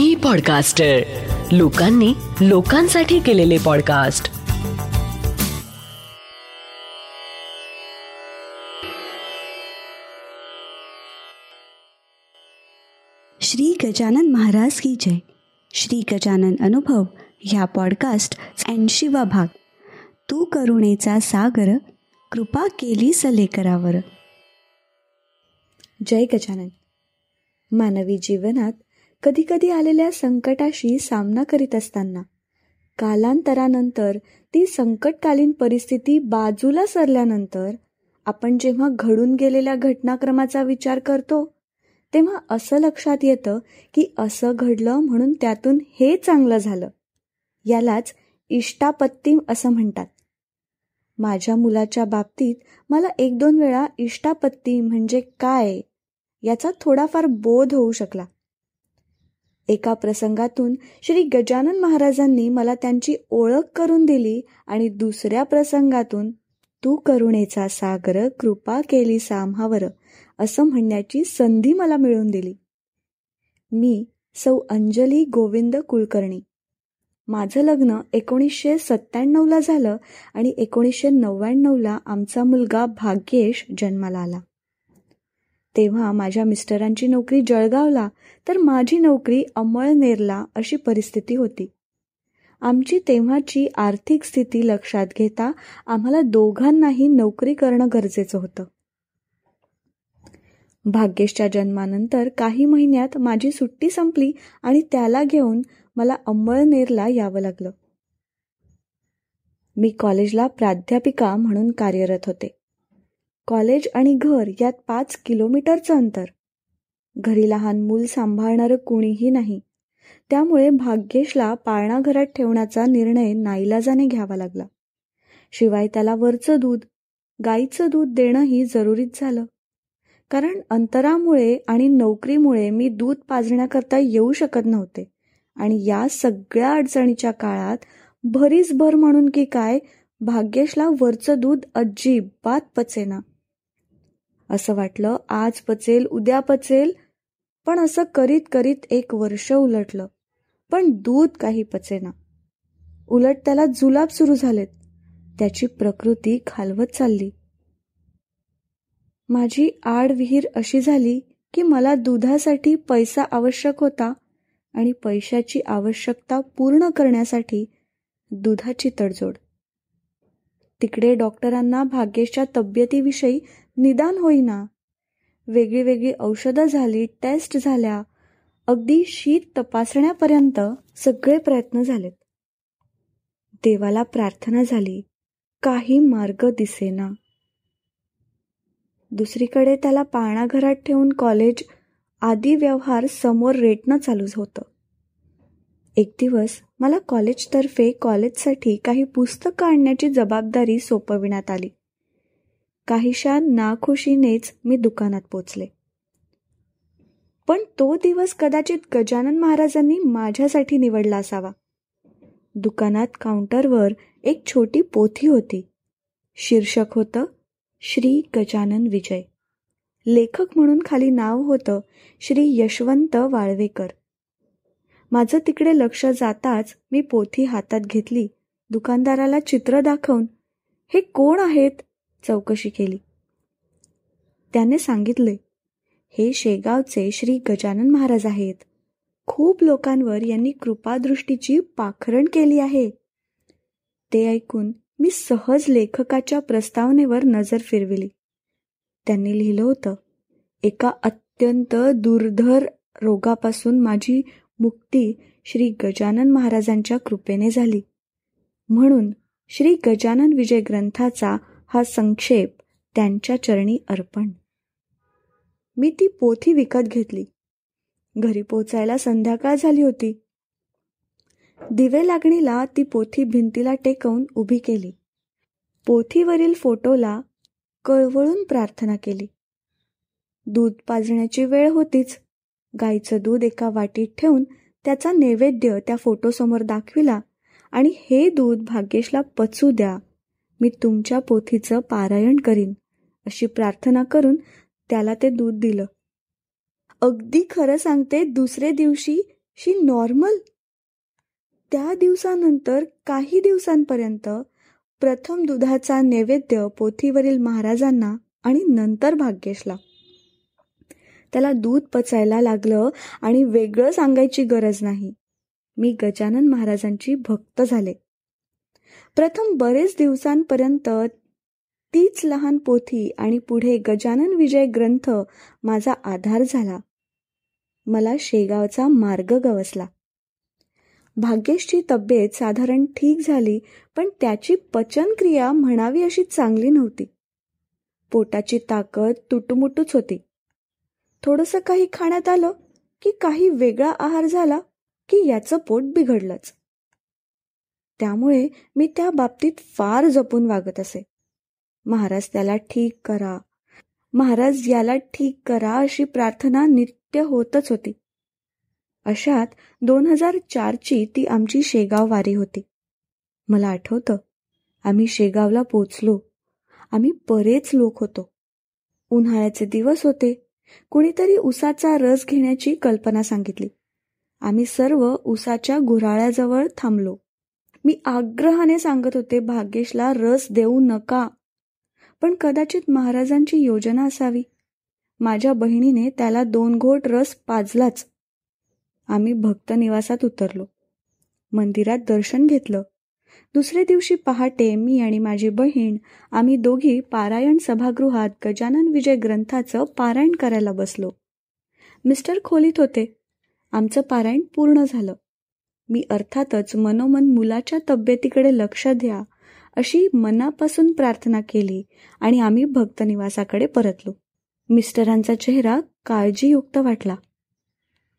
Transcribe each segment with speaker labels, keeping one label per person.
Speaker 1: मी podcaster लोकांनी लोकांसाठी केलेले पॉडकास्ट
Speaker 2: श्री गजानन महाराज की जय. श्री गजानन अनुभव ह्या पॉडकास्ट ऐंशीवा भाग. तू करुणेचा सागर कृपा केली सलेकरावर. जय गजानन. मानवी जीवनात कधीकधी आलेल्या संकटाशी सामना करीत असताना. कालांतरानंतर ती संकटकालीन परिस्थिती बाजूला सरल्यानंतर आपण जेव्हा घडून गेलेल्या घटनाक्रमाचा विचार करतो तेव्हा असं लक्षात येतं की असं घडलं म्हणून त्यातून हे चांगलं झालं. यालाच इष्टापत्ती असं म्हणतात. माझ्या मुलाच्या बाबतीत मला एक दोन वेळा इष्टापत्ती म्हणजे काय याचा थोडाफार बोध होऊ शकला. एका प्रसंगातून श्री गजानन महाराजांनी मला त्यांची ओळख करून दिली आणि दुसऱ्या प्रसंगातून तू करुणेचा सागर कृपा केली साम्हावर असं म्हणण्याची संधी मला मिळवून दिली. मी सौ अंजली गोविंद कुलकर्णी. माझं लग्न एकोणीसशे सत्त्याण्णवला झालं आणि एकोणीसशे नव्याण्णवला आमचा मुलगा भाग्येश जन्माला आला. तेव्हा माझ्या मिस्टरांची नोकरी जळगावला तर माझी नोकरी अमळनेरला अशी परिस्थिती होती. आमची तेव्हाची आर्थिक स्थिती लक्षात घेता आम्हाला दोघांनाही नोकरी करणं गरजेचं होतं. भाग्येशच्या जन्मानंतर काही महिन्यात माझी सुट्टी संपली आणि त्याला घेऊन मला अंमळनेरला यावं लागलं. मी कॉलेजला प्राध्यापिका म्हणून कार्यरत होते. कॉलेज आणि घर यात पाच किलोमीटरचं अंतर. घरी लहान मूल सांभाळणारं कुणीही नाही. त्यामुळे भाग्येशला पाळणाघरात ठेवण्याचा निर्णय नाईलाजाने घ्यावा लागला. शिवाय त्याला वरचं दूध गाईचं दूध देणंही जरुरीच झालं. कारण अंतरामुळे आणि नोकरीमुळे मी दूध पाजण्याकरता येऊ शकत नव्हते. आणि या सगळ्या अडचणीच्या काळात भरीस भर म्हणून की काय भाग्येशला वरचं दूध अजिबात पचेना. असं वाटलं. आज पचेल उद्या पचेल. पण असं करीत करीत एक वर्ष उलटलं. पण दूध काही पचेना उलट त्याला जुलाब सुरू झालेत. त्याची प्रकृती खालवत चालली. माझी आडविहीर अशी झाली की मला दुधासाठी पैसा आवश्यक होता आणि पैशाची आवश्यकता पूर्ण करण्यासाठी दुधाची तडजोड. तिकडे डॉक्टरांना भाग्येशच्या तब्येतीविषयी निदान होईना. वेगळी वेगळी औषधं झाली टेस्ट झाल्या. अगदी शीत तपासण्यापर्यंत सगळे प्रयत्न झालेत. देवाला प्रार्थना झाली काही मार्ग दिसेना. दुसरीकडे त्याला पाळणाघरात ठेवून कॉलेज आदी व्यवहार समोर रेटणं चालू होतं. एक दिवस मला कॉलेजतर्फे कॉलेजसाठी काही पुस्तकं आणण्याची जबाबदारी सोपविण्यात आली. काहीशा नाखुशीनेच मी दुकानात पोचले. पण तो दिवस कदाचित गजानन महाराजांनी माझ्यासाठी निवडला असावा. दुकानात काउंटरवर एक छोटी पोथी होती. शीर्षक होतं श्री गजानन विजय. लेखक म्हणून खाली नाव होतं श्री यशवंत वाळवेकर. माझं तिकडे लक्ष जाताच मी पोथी हातात घेतली दुकानदाराला चित्र दाखवून. हे कोण आहेत? चौकशी केली. त्याने सांगितले हे शेगावचे श्री गजानन महाराज आहेत. खूप लोकांवर यांनी कृपादृष्टीची पाखरण केली आहे. ते ऐकून मी सहज लेखकाच्या प्रस्तावनेवर नजर फिरविली. त्यांनी लिहिलं होतं एका अत्यंत दुर्धर रोगापासून माझी मुक्ती श्री गजानन महाराजांच्या कृपेने झाली. म्हणून श्री गजानन विजय ग्रंथाचा हा संक्षेप त्यांच्या चरणी अर्पण. मी ती पोथी विकत घेतली. घरी पोचायला संध्याकाळ झाली होती. दिवे लागणीला ती पोथी भिंतीला टेकवून उभी केली. पोथीवरील फोटोला कळवळून प्रार्थना केली. दूध पाजण्याची वेळ होतीच. गाईचं दूध एका वाटीत ठेवून त्याचा नैवेद्य त्या फोटोसमोर दाखविला आणि हे दूध भाग्येशला पचू द्या. मी तुमच्या पोथीचं पारायण करीन अशी प्रार्थना करून त्याला ते दूध दिलं. अगदी खरं सांगते दुसरे दिवशी शी नॉर्मल. त्या दिवसानंतर काही दिवसांपर्यंत प्रथम दुधाचा नैवेद्य पोथीवरील महाराजांना आणि नंतर भाग्येशला. त्याला दूध पचायला लागलं आणि वेगळं सांगायची गरज नाही. मी गजानन महाराजांची भक्त झाले. प्रथम बरेच दिवसांपर्यंत तीच लहान पोथी आणि पुढे गजानन विजय ग्रंथ माझा आधार झाला. मला शेगावचा मार्ग गवसला. भाग्येशची तब्येत साधारण ठीक झाली पण त्याची पचनक्रिया म्हणावी अशी चांगली नव्हती. पोटाची ताकद तुटमुटूच होती. थोडंसं काही खाण्यात आलं की काही वेगळा आहार झाला की याचं पोट बिघडलंच. त्यामुळे मी त्या बाबतीत फार जपून वागत असे. महाराज त्याला ठीक करा. महाराज याला ठीक करा अशी प्रार्थना नित्य होतच होती. अशात दोन हजार चारची ती आमची शेगाव वारी होती. मला आठवतं आम्ही शेगावला पोचलो. आम्ही बरेच लोक होतो. उन्हाळ्याचे दिवस होते. कुणीतरी उसाचा रस घेण्याची कल्पना सांगितली. आम्ही सर्व उसाच्या गुऱ्हाळ्याजवळ थांबलो. मी आग्रहाने सांगत होते भाग्येशला रस देऊ नका. पण कदाचित महाराजांची योजना असावी. माझ्या बहिणीने त्याला दोन घोट रस पाजलाच. आम्ही भक्त निवासात उतरलो. मंदिरात दर्शन घेतलं. दुसऱ्या दिवशी पहाटे मी आणि माझी बहीण आम्ही दोघी पारायण सभागृहात गजानन विजय ग्रंथाचं पारायण करायला बसलो. मिस्टर खोलीत होते. आमचं पारायण पूर्ण झालं. मी अर्थातच मनोमन मुलाच्या तब्येतीकडे लक्ष द्या अशी मनापासून प्रार्थना केली आणि आम्ही भक्तनिवासाकडे परतलो. मिस्टरांचा चेहरा काळजीयुक्त वाटला.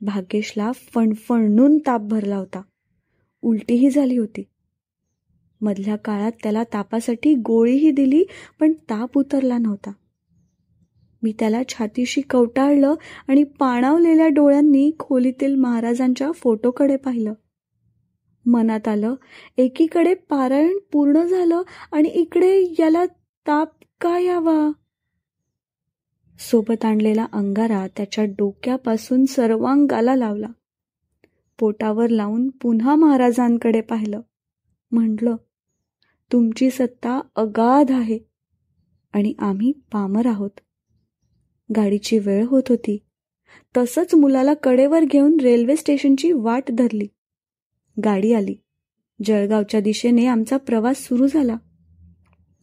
Speaker 2: भाग्येशला फणफणून ताप भरला होता. उलटीही झाली होती. मधल्या काळात त्याला तापासाठी गोळीही दिली पण ताप उतरला नव्हता. मी त्याला छातीशी कवटाळलं आणि पाणावलेल्या डोळ्यांनी खोलीतील महाराजांच्या फोटोकडे पाहिलं. मनात आलं एकीकडे पारायण पूर्ण झालं आणि इकडे याला ताप का यावा? सोबत आणलेला अंगारा त्याच्या डोक्यापासून सर्वांगाला लावला. पोटावर लावून पुन्हा महाराजांकडे पाहिलं. म्हटलं तुमची सत्ता अगाध आहे आणि आम्ही पामर आहोत. गाडीची वेळ होत होती. तसंच मुलाला कडेवर घेऊन रेल्वे स्टेशनची वाट धरली. गाडी आली. जळगावच्या दिशेने आमचा प्रवास सुरू झाला.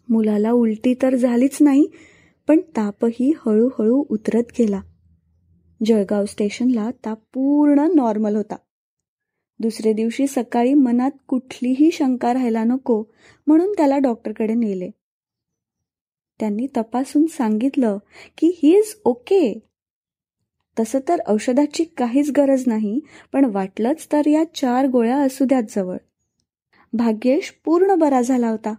Speaker 2: मुलाला उलटी तर झालीच नाही पण तापही हळूहळू उतरत गेला. जळगाव स्टेशनला ताप पूर्ण नॉर्मल होता. दुसरे दिवशी सकाळी मनात कुठलीही शंका राहायला नको म्हणून त्याला डॉक्टरकडे नेले. त्यांनी तपासून सांगितलं की ही इज ओके तसं तर औषधाची काहीच गरज नाही पण वाटलंच तर या चार गोळ्या असू द्यात जवळ. भाग्येश पूर्ण बरा झाला होता.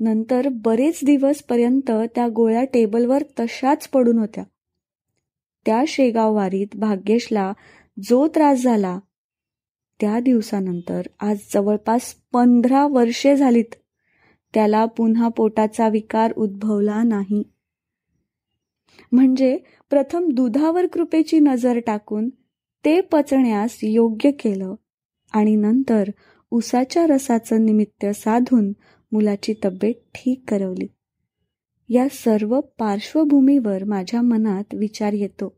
Speaker 2: नंतर बरेच दिवस पर्यंत त्या गोळ्या टेबलवर तशाच पडून होत्या. त्या शेगाव वारीत भाग्येशला जो त्रास झाला त्या दिवसानंतर आज जवळपास पंधरा वर्षे झालीत. त्याला पुन्हा पोटाचा विकार उद्भवला नाही. म्हणजे प्रथम दुधावर कृपेची नजर टाकून ते पचण्यास योग्य केलं आणि नंतर उसाच्या रसाचं निमित्त साधून मुलाची तब्येत ठीक करवली. या सर्व पार्श्वभूमीवर माझ्या मनात विचार येतो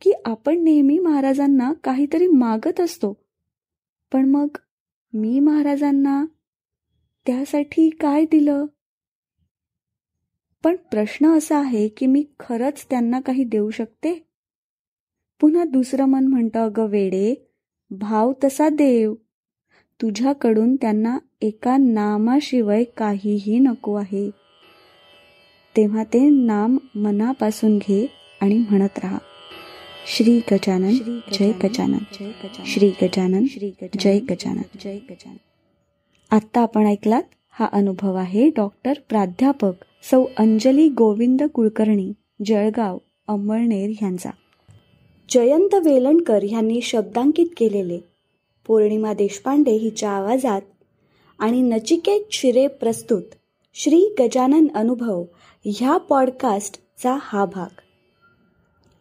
Speaker 2: की आपण नेहमी महाराजांना काहीतरी मागत असतो. पण मग मी महाराजांना त्यासाठी काय दिलं? पण प्रश्न असा आहे की मी खरंच त्यांना काही देऊ शकते? पुन्हा दुसरं मन म्हणतं अगं वेडे भाव तसा देव. तुझ्याकडून त्यांना एका नामाशिवाय काहीही नको आहे. तेव्हा ते नाम मनापासून घे आणि म्हणत राहा. श्री गजानन जय गजानन श्री गजानन जय गजानन. जय गजानन. आत्ता आपण ऐकलात हा अनुभव आहे डॉक्टर प्राध्यापक सौ अंजली गोविंद कुलकर्णी जळगाव अंमळनेर यांचा. जयंत वेलणकर यांनी शब्दांकित केलेले. पौर्णिमा देशपांडे हिच्या आवाजात आणि नचिकेत शिरे प्रस्तुत श्री गजानन अनुभव ह्या पॉडकास्टचा हा भाग.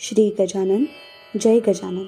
Speaker 2: श्री गजानन जय गजानन।